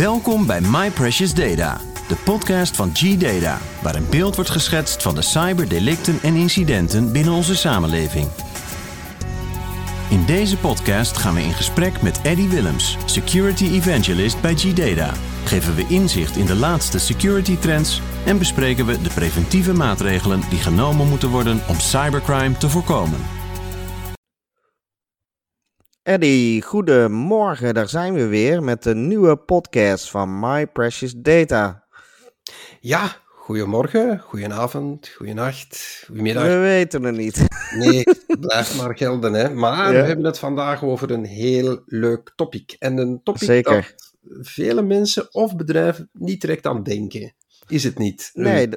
Welkom bij My Precious Data, de podcast van G-Data, waar een beeld wordt geschetst van de cyberdelicten en incidenten binnen onze samenleving. In deze podcast gaan we in gesprek met Eddie Willems, Security Evangelist bij G-Data. Geven we inzicht in de laatste security trends en bespreken we de preventieve maatregelen die genomen moeten worden om cybercrime te voorkomen. Eddie, goedemorgen. Daar zijn we weer met een nieuwe podcast van My Precious Data. Ja, goedemorgen, goedenavond, goedenacht, goedemiddag. We weten het niet. Nee, blijf maar gelden. Hè. Maar Ja. we hebben het vandaag over een heel leuk topic. En een topic Zeker. dat vele mensen of bedrijven niet direct aan denken. Is het niet? Nee,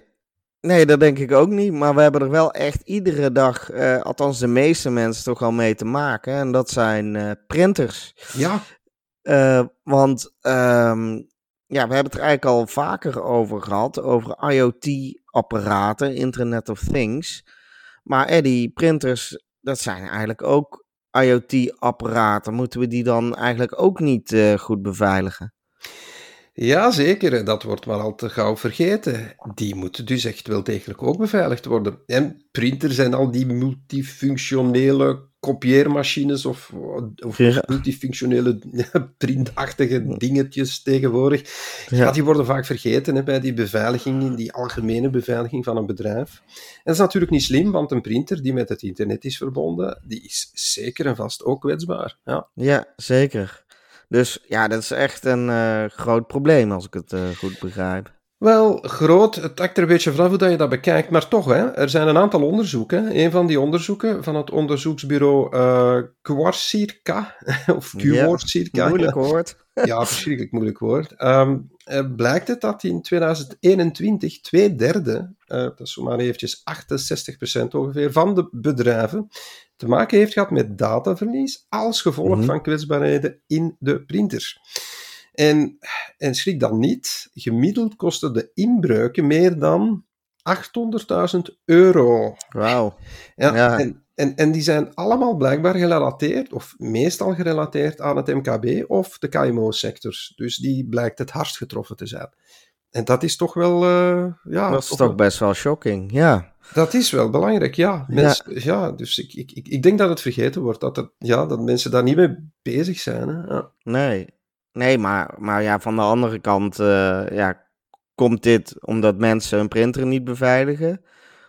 nee, dat denk ik ook niet. Maar we hebben er wel echt iedere dag, eh, althans de meeste mensen, toch al mee te maken. En dat zijn eh, printers. Ja, Eh, want ehm, ja, we hebben het er eigenlijk al vaker over gehad, over IoT-apparaten, Internet of Things. Maar Eddie, printers, dat zijn eigenlijk ook IoT-apparaten. Moeten we die dan eigenlijk ook niet goed beveiligen? Ja, zeker. Dat wordt maar al te gauw vergeten. Die moeten dus echt wel degelijk ook beveiligd worden. En printers en al die multifunctionele kopieermachines of, of Ja. multifunctionele printachtige dingetjes tegenwoordig. Ja. Ja. die worden vaak vergeten hè, bij die beveiliging, die algemene beveiliging van een bedrijf. En dat is natuurlijk niet slim, want een printer die met het internet is verbonden, die is zeker en vast ook kwetsbaar. Ja, Ja, zeker. Dus ja, dat is echt een eh, groot probleem als ik het eh, goed begrijp. Wel, groot, het hangt er een beetje vanaf hoe dat je dat bekijkt, maar toch, hè, er zijn een aantal onderzoeken. Een van die onderzoeken van het onderzoeksbureau Quarcirca, of Ja, Quarcirca, Moeilijk woord. ja, verschrikkelijk moeilijk woord. Ehm, eh, blijkt het dat in 2021 twee derde, eh, dat is zomaar eventjes 68% ongeveer, van de bedrijven te maken heeft gehad met dataverlies als gevolg Mhm. van kwetsbaarheden in de printers. En, en schrik dan niet, gemiddeld kosten de inbreuken meer dan 800.000 euro. Wauw. Ja, Ja. En, en, en die zijn allemaal blijkbaar gerelateerd, of meestal gerelateerd aan het MKB of de KMO-sectors. Dus die blijkt het hardst getroffen te zijn. En dat is toch wel, eh, ja, Dat is toch toch wel- best wel shocking. Ja. Dat is wel belangrijk, ja. Ja. dus ik, ik, ik, ik denk dat het vergeten wordt, dat, het, ja, dat mensen daar niet mee bezig zijn. Hè. Ja. Nee. Nee, maar, maar ja, van de andere kant eh, ja, komt dit omdat mensen hun printer niet beveiligen?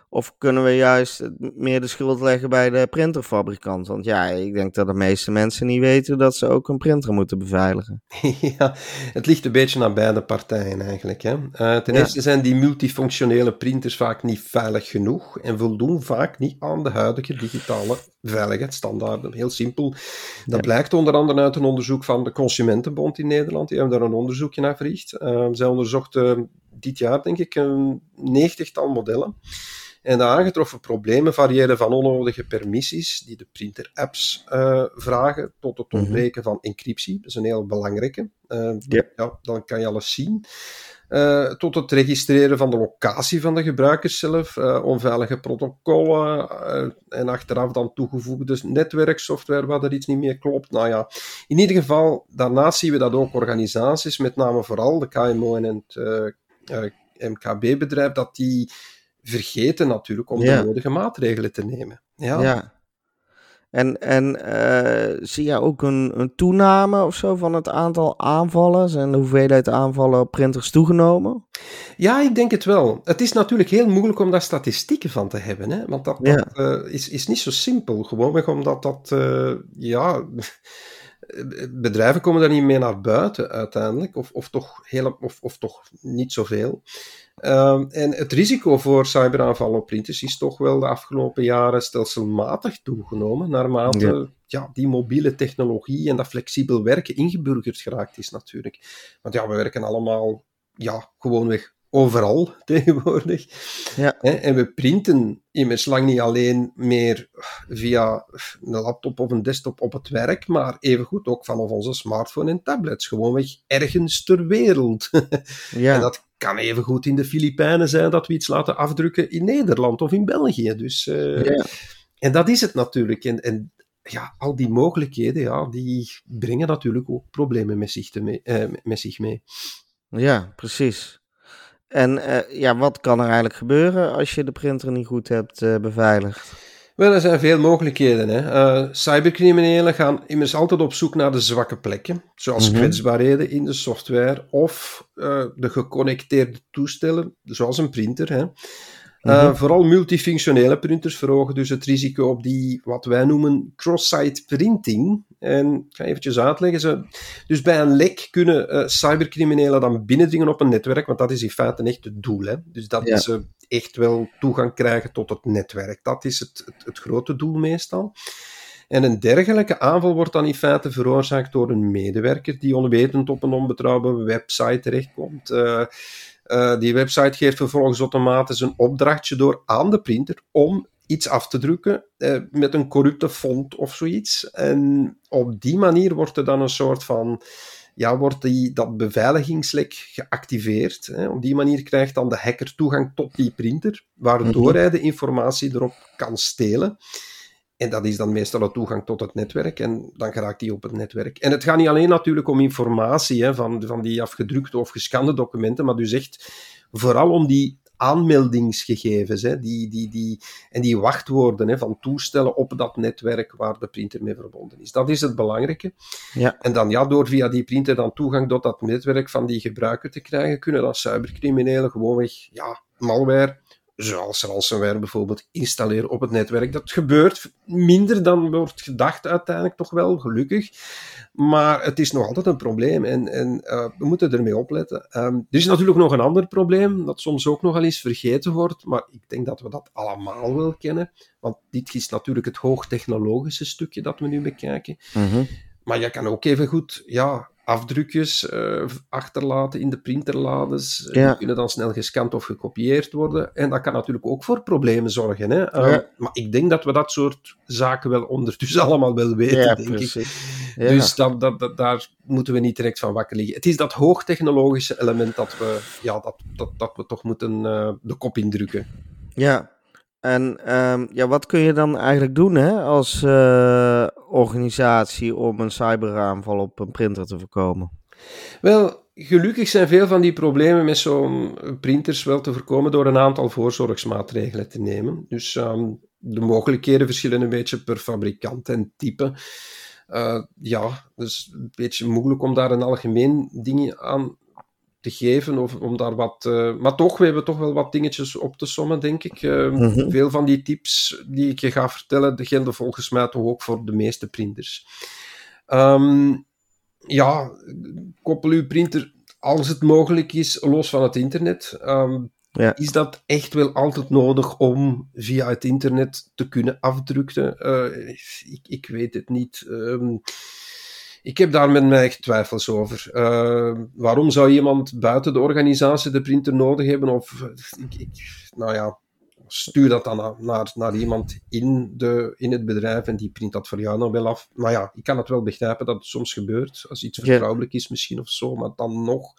Of kunnen we juist meer de schuld leggen bij de printerfabrikant? Want ja, ik denk dat de meeste mensen niet weten dat ze ook een printer moeten beveiligen. ja, het ligt een beetje aan beide partijen eigenlijk. Hè. Eh, ten Ja. eerste zijn die multifunctionele printers vaak niet veilig genoeg en voldoen vaak niet aan de huidige digitale veiligheidsstandaarden. Heel simpel. Dat Ja. blijkt onder andere uit een onderzoek van de Consumentenbond in Nederland. Die hebben daar een onderzoekje naar verricht. Eh, zij onderzochten dit jaar, denk ik, een negentigtal modellen. En de aangetroffen problemen variëren van onnodige permissies die de printer-apps eh, vragen, tot het Mhm. ontbreken van encryptie. Dat is een heel belangrijke. Eh, Ja. ja, dan kan je alles zien. Eh, tot het registreren van de locatie van de gebruikers zelf, onveilige protocollen en achteraf dan toegevoegde netwerksoftware waar er iets niet meer klopt. Nou ja, in ieder geval, daarnaast zien we dat ook organisaties, met name vooral de KMO en het MKB-bedrijf, dat die vergeten natuurlijk om Ja. de nodige maatregelen te nemen. Ja, Ja. En, en eh, zie je ook een, een toename of zo van het aantal aanvallen? Zijn de hoeveelheid aanvallen op printers toegenomen? Ja, ik denk het wel. Het is natuurlijk heel moeilijk om daar statistieken van te hebben, hè? want dat, Ja. dat eh, is, is niet zo simpel. Gewoonweg omdat dat, eh, ja, bedrijven komen daar niet mee naar buiten uiteindelijk, of, of, toch, heel, of, of toch niet zoveel. Ehm, en het risico voor cyberaanvallen op printers is toch wel de afgelopen jaren stelselmatig toegenomen, naarmate Ja. ja. die mobiele technologie en dat flexibel werken ingeburgerd geraakt is natuurlijk. Want ja, we werken allemaal ja, gewoonweg overal tegenwoordig. Ja. En we printen immers lang niet alleen meer via een laptop of een desktop op het werk, maar evengoed ook vanaf onze smartphone en tablets. Gewoonweg ergens ter wereld. Ja. En dat kan evengoed in de Filipijnen zijn dat we iets laten afdrukken in Nederland of in België. Dus, eh, Ja. En dat is het natuurlijk. En, en ja, al die mogelijkheden, ja, die brengen natuurlijk ook problemen met zich, te mee, eh, met zich mee. Ja, precies. En uh, ja, wat kan er eigenlijk gebeuren als je de printer niet goed hebt uh, beveiligd? Wel, er zijn veel mogelijkheden. Hè. Uh, cybercriminelen gaan immers altijd op zoek naar de zwakke plekken, zoals mm-hmm. kwetsbaarheden in de software of de geconnecteerde toestellen, zoals een printer. Hè. Uh, Vooral multifunctionele printers verhogen dus het risico op die, wat wij noemen, cross-site printing. En ik ga eventjes uitleggen. Ze, dus bij een lek kunnen uh, cybercriminelen dan binnendringen op een netwerk, want dat is in feite echt het doel. Hè? Dus dat ja. ze echt wel toegang krijgen tot het netwerk. Dat is het, het, het grote doel meestal. En een dergelijke aanval wordt dan in feite veroorzaakt door een medewerker die onwetend op een onbetrouwbare website terechtkomt. Uh, uh, die website geeft vervolgens automatisch een opdrachtje door aan de printer om iets af te drukken uh, met een corrupte font of zoiets. En op die manier wordt er dan een soort van. Ja, wordt die, dat beveiligingslek geactiveerd. Hè. Op die manier krijgt dan de hacker toegang tot die printer, waardoor mhm. hij de informatie erop kan stelen. En dat is dan meestal de toegang tot het netwerk. En dan geraakt die op het netwerk. En het gaat niet alleen natuurlijk om informatie hè, van, van die afgedrukte of gescande documenten, maar dus echt vooral om die aanmeldingsgegevens hè, die, die, die, en die wachtwoorden hè, van toestellen op dat netwerk waar de printer mee verbonden is. Dat is het belangrijke. Ja. En dan ja, door via die printer dan toegang tot dat netwerk van die gebruiker te krijgen, kunnen dan cybercriminelen gewoonweg ja, malware zoals ransomware bijvoorbeeld, installeren op het netwerk. Dat gebeurt minder dan wordt gedacht uiteindelijk, toch wel, gelukkig. Maar het is nog altijd een probleem en, en uh, we moeten ermee opletten. Um, er is natuurlijk nog een ander probleem, dat soms ook nogal eens vergeten wordt, maar ik denk dat we dat allemaal wel kennen. Want dit is natuurlijk het hoogtechnologische stukje dat we nu bekijken. Mm -hmm. Maar je kan ook even goed ja, afdrukjes uh, achterlaten in de printerlades. Ja. Die kunnen dan snel gescand of gekopieerd worden. En dat kan natuurlijk ook voor problemen zorgen. Hè? Uh, ja. Maar ik denk dat we dat soort zaken wel ondertussen allemaal wel weten, ja, denk precies. ik. Dus dat, dat, dat, daar moeten we niet direct van wakker liggen. Het is dat hoogtechnologische element dat we, ja, dat, dat, dat we toch moeten uh, de kop indrukken. Ja, en um, ja, wat kun je dan eigenlijk doen hè, als uh, organisatie om een cyberaanval op een printer te voorkomen? Wel, gelukkig zijn veel van die problemen met zo'n printers wel te voorkomen door een aantal voorzorgsmaatregelen te nemen. Dus um, de mogelijkheden verschillen een beetje per fabrikant en type. Uh, ja, dus een beetje moeilijk om daar een algemeen ding aan te geven of om daar wat. Uh, maar toch, we hebben toch wel wat dingetjes op te sommen, denk ik. Uh, mm-hmm. Veel van die tips die ik je ga vertellen, die gelden volgens mij toch ook voor de meeste printers. Um, ja, koppel uw printer als het mogelijk is, los van het internet. Um, ja. Is dat echt wel altijd nodig om via het internet te kunnen afdrukken? Uh, ik, ik, weet het niet. Um, ik heb daar met mij twijfels over. Uh, waarom zou iemand buiten de organisatie de printer nodig hebben? Of, ik, ik, nou ja, stuur dat dan naar, naar iemand in, de, in het bedrijf en die print dat voor jou nog wel af. Maar ja, ik kan het wel begrijpen dat het soms gebeurt, als iets vertrouwelijk is misschien of zo, maar dan nog.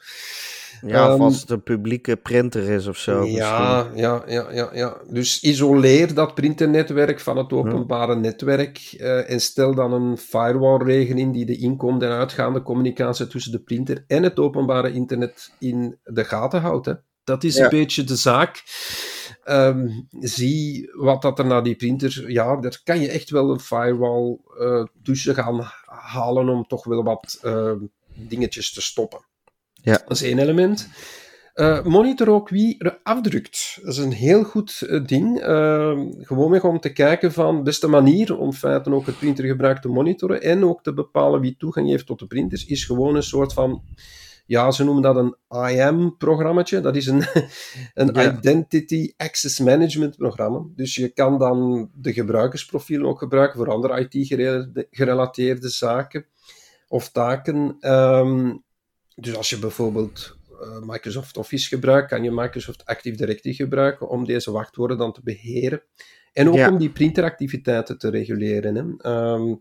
Ja, um, als het een publieke printer is of zo. Ja, ja, ja, ja, ja. Dus isoleer dat printernetwerk van het openbare netwerk uh, en stel dan een firewall-regeling die de inkomende en uitgaande communicatie tussen de printer en het openbare internet in de gaten houdt. Hè. Dat is ja. een beetje de zaak. Um, zie wat dat er naar die printer... Ja, daar kan je echt wel een firewall uh, tussen gaan halen om toch wel wat uh, dingetjes te stoppen. Ja. Dat is één element. Uh, monitor ook wie er afdrukt. Dat is een heel goed uh, ding. Uh, gewoon om te kijken van de beste manier om feiten ook het printergebruik te monitoren en ook te bepalen wie toegang heeft tot de printers, is gewoon een soort van ja, ze noemen dat een IAM-programmaatje. Dat is een, een Identity Access Management programma. Dus je kan dan de gebruikersprofielen ook gebruiken voor andere IT-gerelateerde zaken of taken. Um, dus als je bijvoorbeeld uh, Microsoft Office gebruikt, kan je Microsoft Active Directory gebruiken om deze wachtwoorden dan te beheren. En ook ja. om die printeractiviteiten te reguleren. Hè. Um, Je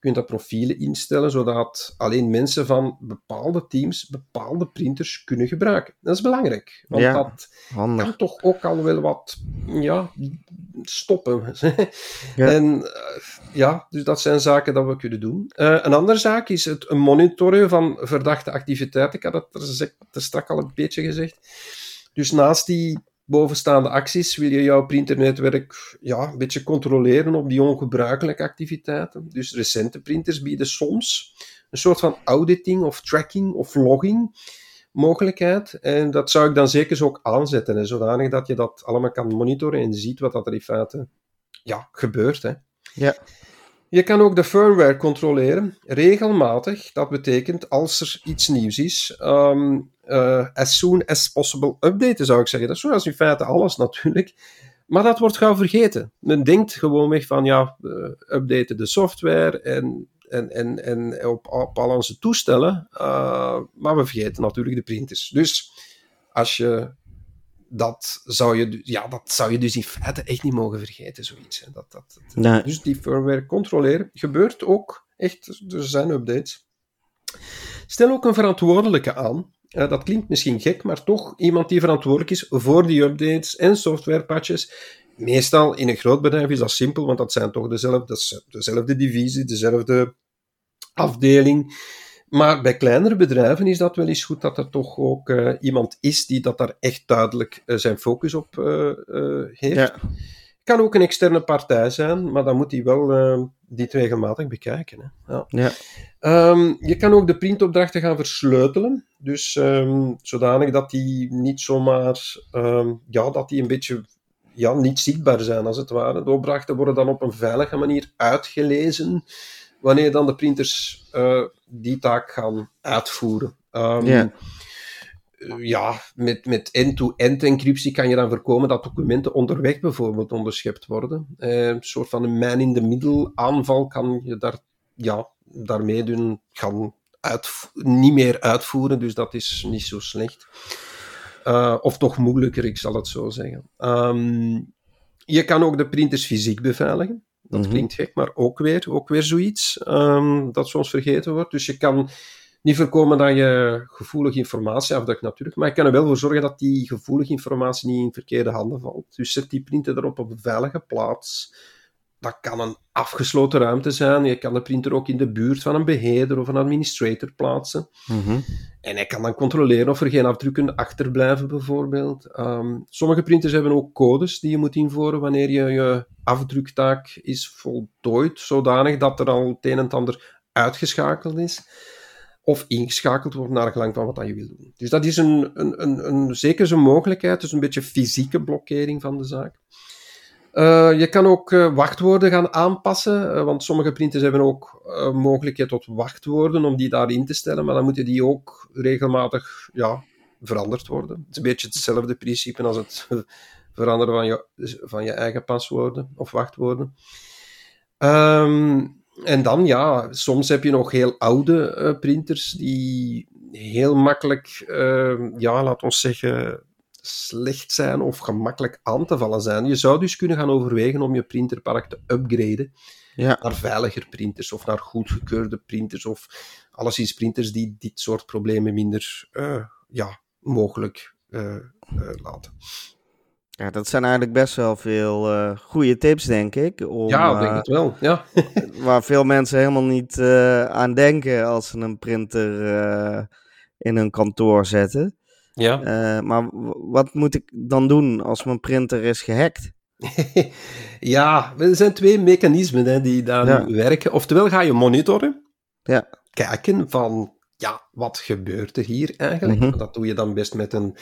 kunt dat profielen instellen, zodat alleen mensen van bepaalde teams bepaalde printers kunnen gebruiken. Dat is belangrijk, want Ja, dat Handig. kan toch ook al wel wat ja, stoppen. Ja. En eh, ja, dus dat zijn zaken dat we kunnen doen. Eh, een andere zaak is het monitoren van verdachte activiteiten. Ik had het er te strak al een beetje gezegd. Dus naast die bovenstaande acties wil je jouw printernetwerk ja, een beetje controleren op die ongebruikelijke activiteiten. Dus recente printers bieden soms een soort van auditing of tracking of logging mogelijkheid. En dat zou ik dan zeker zo ook aanzetten, hè, zodanig dat je dat allemaal kan monitoren en ziet wat dat er in feite ja, gebeurt. Hè. Ja. Je kan ook de firmware controleren, regelmatig. Dat betekent als er iets nieuws is, ehm, eh, as soon as possible updaten zou ik zeggen. Dat is zoals in feite alles natuurlijk. Maar dat wordt gauw vergeten. Men denkt gewoonweg van, ja, eh, updaten de software en, en, en, en op, op al onze toestellen. eh, maar we vergeten natuurlijk de printers. Dus als je dat zou je, ja, dat zou je dus in feite echt niet mogen vergeten, zoiets. hè. Dat, dat, dat- Nee. dus die firmware controleren gebeurt ook echt, er zijn updates. Stel ook een verantwoordelijke aan. Eh, dat klinkt misschien gek, maar toch iemand die verantwoordelijk is voor die updates en softwarepatches. Meestal in een groot bedrijf is dat simpel, want dat zijn toch dezelfde, dezelfde divisie, dezelfde afdeling. Maar bij kleinere bedrijven is dat wel eens goed dat er toch ook eh, iemand is die dat daar echt duidelijk eh, zijn focus op heeft. Ja. Kan ook een externe partij zijn, maar dan moet hij wel eh, dit regelmatig bekijken. Hè. Ja. Ja. Ehm, je kan ook de printopdrachten gaan versleutelen. Dus ehm, zodanig dat die niet zomaar, ehm, ja, dat die een beetje ja, niet zichtbaar zijn als het ware. De opdrachten worden dan op een veilige manier uitgelezen wanneer dan de printers eh, die taak gaan uitvoeren. Ehm, Ja. Eh, ja, met, met end-to-end encryptie kan je dan voorkomen dat documenten onderweg bijvoorbeeld onderschept worden. Eh, een soort van een man-in-the-middle aanval kan je daar, ja, daarmee doen, gaan niet meer uitvoeren, dus dat is niet zo slecht. Eh, of toch moeilijker, ik zal het zo zeggen. Ehm, je kan ook de printers fysiek beveiligen. Dat Mhm. klinkt gek, maar ook weer, ook weer zoiets ehm, dat soms vergeten wordt. Dus je kan niet voorkomen dat je gevoelige informatie afdrukt natuurlijk, maar je kan er wel voor zorgen dat die gevoelige informatie niet in verkeerde handen valt. Dus zet die printer erop op een veilige plaats. Dat kan een afgesloten ruimte zijn. Je kan de printer ook in de buurt van een beheerder of een administrator plaatsen. Mhm. En hij kan dan controleren of er geen afdrukken achterblijven, bijvoorbeeld. Ehm, sommige printers hebben ook codes die je moet invoeren wanneer je je afdruktaak is voltooid, zodanig dat er al het een en het ander uitgeschakeld is. Of ingeschakeld wordt naar gelang van wat je wil doen. Dus dat is een, een, een, een, zeker mogelijkheid, dus een beetje fysieke blokkering van de zaak. Uh, je kan ook uh, wachtwoorden gaan aanpassen, uh, want sommige printers hebben ook mogelijkheid tot wachtwoorden om die daarin te stellen, maar dan moeten die ook regelmatig ja, veranderd worden. Het is een beetje hetzelfde principe als het veranderen van je, van je eigen paswoorden of wachtwoorden. Um, en dan, ja, soms heb je nog heel oude printers die heel makkelijk, ja, laat ons zeggen, slecht zijn of gemakkelijk aan te vallen zijn. Je zou dus kunnen gaan overwegen om je printerpark te upgraden ja. naar veiliger printers of naar goedgekeurde printers of alleszins printers die dit soort problemen minder uh, ja, mogelijk uh, uh, laten. Ja, dat zijn eigenlijk best wel veel uh, goede tips, denk ik. Om, ja, ik denk het wel. Ja. waar veel mensen helemaal niet uh, aan denken als ze een printer uh, in hun kantoor zetten. Ja. Maar wat moet ik dan doen als mijn printer is gehackt? ja, er zijn twee mechanismen hè, die daar ja. werken. Oftewel ga je monitoren. Ja. Kijken van, ja, wat gebeurt er hier eigenlijk? Mhm. Mm -hmm. Dat doe je dan best met een,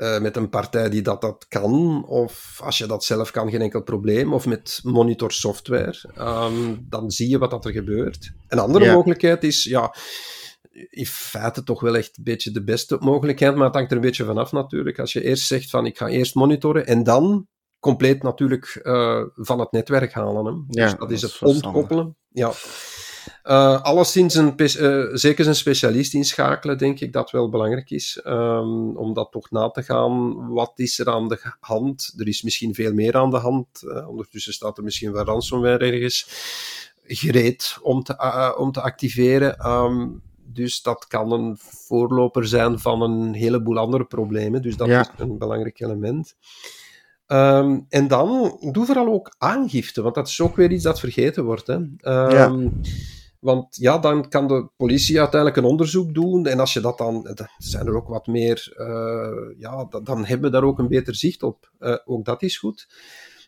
uh, met een partij die dat, dat kan. Of als je dat zelf kan, geen enkel probleem. Of met monitor software. Um, dan zie je wat dat er gebeurt. Een andere Ja. mogelijkheid is, ja, in feite toch wel echt een beetje de beste mogelijkheid, maar het hangt er een beetje vanaf natuurlijk. Als je eerst zegt van ik ga eerst monitoren en dan compleet natuurlijk uh, van het netwerk halen. Hè. Ja, dus dat, dat is is het verstandig. ontkoppelen. Ja. Uh, alleszins een, uh, zeker een specialist inschakelen, denk ik dat wel belangrijk is. Um, om dat toch na te gaan. Wat is er aan de hand? Er is misschien veel meer aan de hand. Uh, ondertussen staat er misschien wel ransomware ergens. gereed om te, om te activeren. Um, dus dat kan een voorloper zijn van een heleboel andere problemen. Dus dat ja. is een belangrijk element. Um, en dan doe vooral ook aangifte, want dat is ook weer iets dat vergeten wordt. Hè. Um, ja. Want ja, dan kan de politie uiteindelijk een onderzoek doen. En als je dat dan, dan zijn er ook wat meer, uh, ja, dan hebben we daar ook een beter zicht op. Uh, ook dat is goed.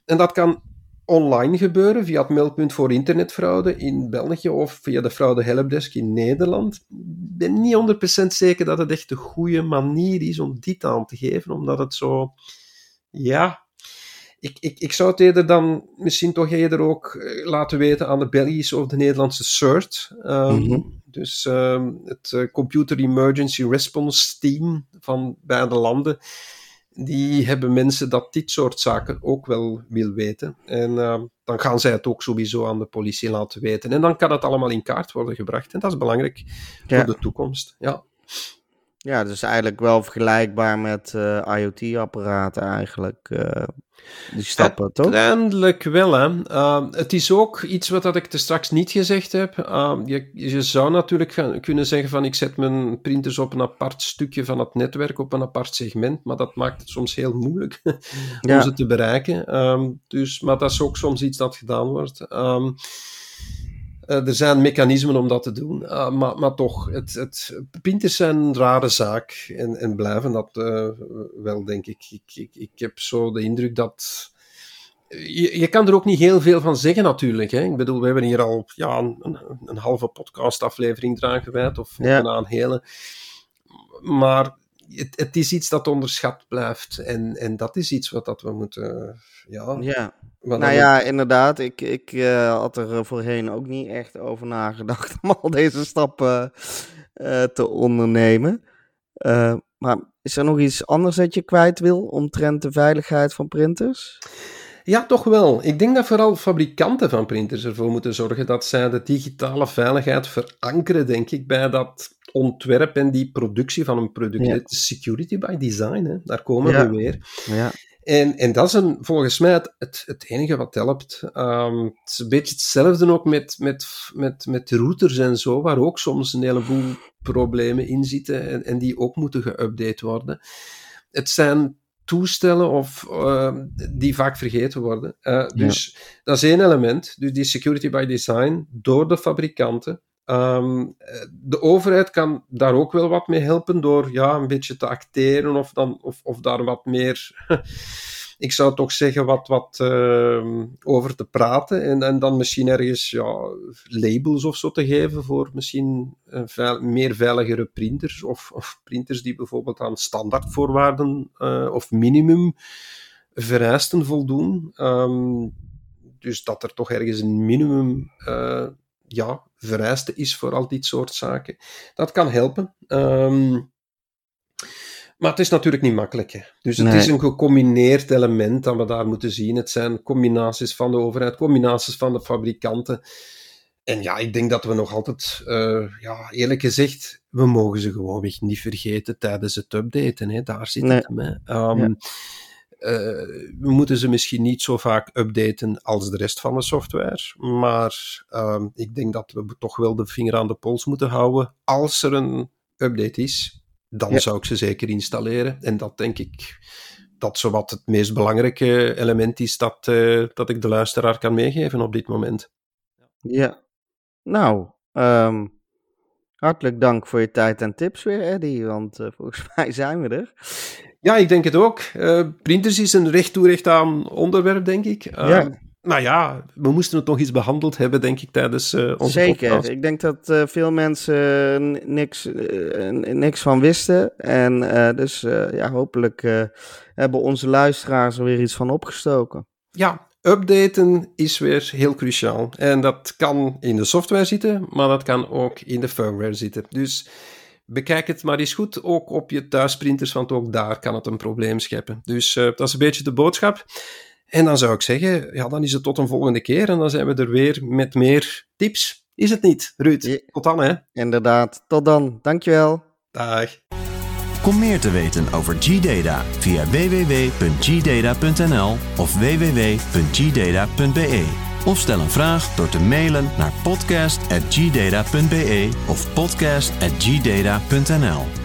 En dat kan online gebeuren via het meldpunt voor internetfraude in België of via de fraude helpdesk in Nederland. Ik ben niet 100% zeker dat het echt de goede manier is om dit aan te geven, omdat het zo, ja, ik, ik, ik zou het eerder dan misschien toch eerder ook eh, laten weten aan de Belgische of de Nederlandse CERT. Um, mm -hmm. Dus um, het uh, Computer Emergency Response Team van beide landen. Die hebben mensen dat dit soort zaken ook wel wil weten. En uh, dan gaan zij het ook sowieso aan de politie laten weten. En dan kan het allemaal in kaart worden gebracht. En dat is belangrijk ja. voor de toekomst. Ja. Ja, dus eigenlijk wel vergelijkbaar met uh, IoT-apparaten eigenlijk. Uh, die stappen, toch? Uiteindelijk wel, hè. Uh, het is ook iets wat dat ik er straks niet gezegd heb. je, je zou natuurlijk gaan, kunnen zeggen van ik zet mijn printers op een apart stukje van het netwerk, op een apart segment, maar dat maakt het soms heel moeilijk om ja. ze te bereiken. Um, dus, maar dat is ook soms iets dat gedaan wordt. Um, er zijn mechanismen om dat te doen, uh, maar, maar toch, het, het, zijn een rare zaak en, en blijven dat uh, wel, denk ik. Ik, ik. ik heb zo de indruk dat. Je, je kan er ook niet heel veel van zeggen, natuurlijk. Hè? Ik bedoel, we hebben hier al ja, een, een, een halve podcastaflevering eraan gewijd, of ja. een hele. Maar het, het, is iets dat onderschat blijft. En, en dat is iets wat dat we moeten. Ja, ja. Nou ja, inderdaad. Ik, ik uh, had er voorheen ook niet echt over nagedacht om al deze stappen uh, te ondernemen. Uh, maar is er nog iets anders dat je kwijt wil omtrent de veiligheid van printers? Ja, toch wel. Ik denk dat vooral fabrikanten van printers ervoor moeten zorgen dat zij de digitale veiligheid verankeren, denk ik, bij dat ontwerp en die productie van een product. Ja. Security by design, hè. daar komen ja. we weer. Ja. En, en dat is een, volgens mij het, het, het enige wat helpt. Um, het is een beetje hetzelfde ook met, met, met, met routers en zo, waar ook soms een heleboel problemen in zitten en, en die ook moeten geüpdate worden. Het zijn toestellen of, uh, die vaak vergeten worden. Uh, dus ja. dat is één element. Dus die security by design door de fabrikanten. Um, de overheid kan daar ook wel wat mee helpen door ja, een beetje te acteren of, dan, of, of daar wat meer, ik zou toch zeggen, wat, wat uh, over te praten. En, en dan misschien ergens ja, labels of zo te geven voor misschien veil, meer veiligere printers. Of, of, printers die bijvoorbeeld aan standaardvoorwaarden uh, of minimum vereisten voldoen. Um, dus dat er toch ergens een minimum uh, ja, vereiste is voor al dit soort zaken. Dat kan helpen. Um, maar het is natuurlijk niet makkelijk. Hè. Dus het nee. is een gecombineerd element dat we daar moeten zien. Het zijn combinaties van de overheid, combinaties van de fabrikanten. En ja, ik denk dat we nog altijd, uh, ja, eerlijk gezegd, we mogen ze gewoonweg niet vergeten tijdens het updaten. Hè. Daar zit nee. het mee. Um, ja. Uh, we moeten ze misschien niet zo vaak updaten als de rest van de software. Maar uh, ik denk dat we toch wel de vinger aan de pols moeten houden. Als er een update is, dan ja. zou ik ze zeker installeren. En dat denk ik dat zowat het meest belangrijke element is dat, uh, dat ik de luisteraar kan meegeven op dit moment. Ja, nou, um, hartelijk dank voor je tijd en tips weer, Eddie. Want uh, volgens mij zijn we er. Ja, ik denk het ook. Uh, printers is een recht toe recht aan onderwerp, denk ik. Uh, ja. Nou ja, we moesten het nog iets behandeld hebben, denk ik, tijdens uh, onze Zeker. podcast. Ik denk dat uh, veel mensen niks, niks van wisten. En dus ja, hopelijk hebben onze luisteraars er weer iets van opgestoken. Ja, updaten is weer heel cruciaal. En dat kan in de software zitten, maar dat kan ook in de firmware zitten. Dus bekijk het maar eens goed, ook op je thuisprinters, want ook daar kan het een probleem scheppen. Dus uh, dat is een beetje de boodschap. En dan zou ik zeggen, ja, dan is het tot een volgende keer en dan zijn we er weer met meer tips. Is het niet, Ruud? Ja. Tot dan, hè? Inderdaad, tot dan. Dankjewel. Dag. Kom meer te weten over G-Data via www.gdata.nl of www.gdata.be. Of stel een vraag door te mailen naar podcast.gdata.be of podcast.gdata.nl.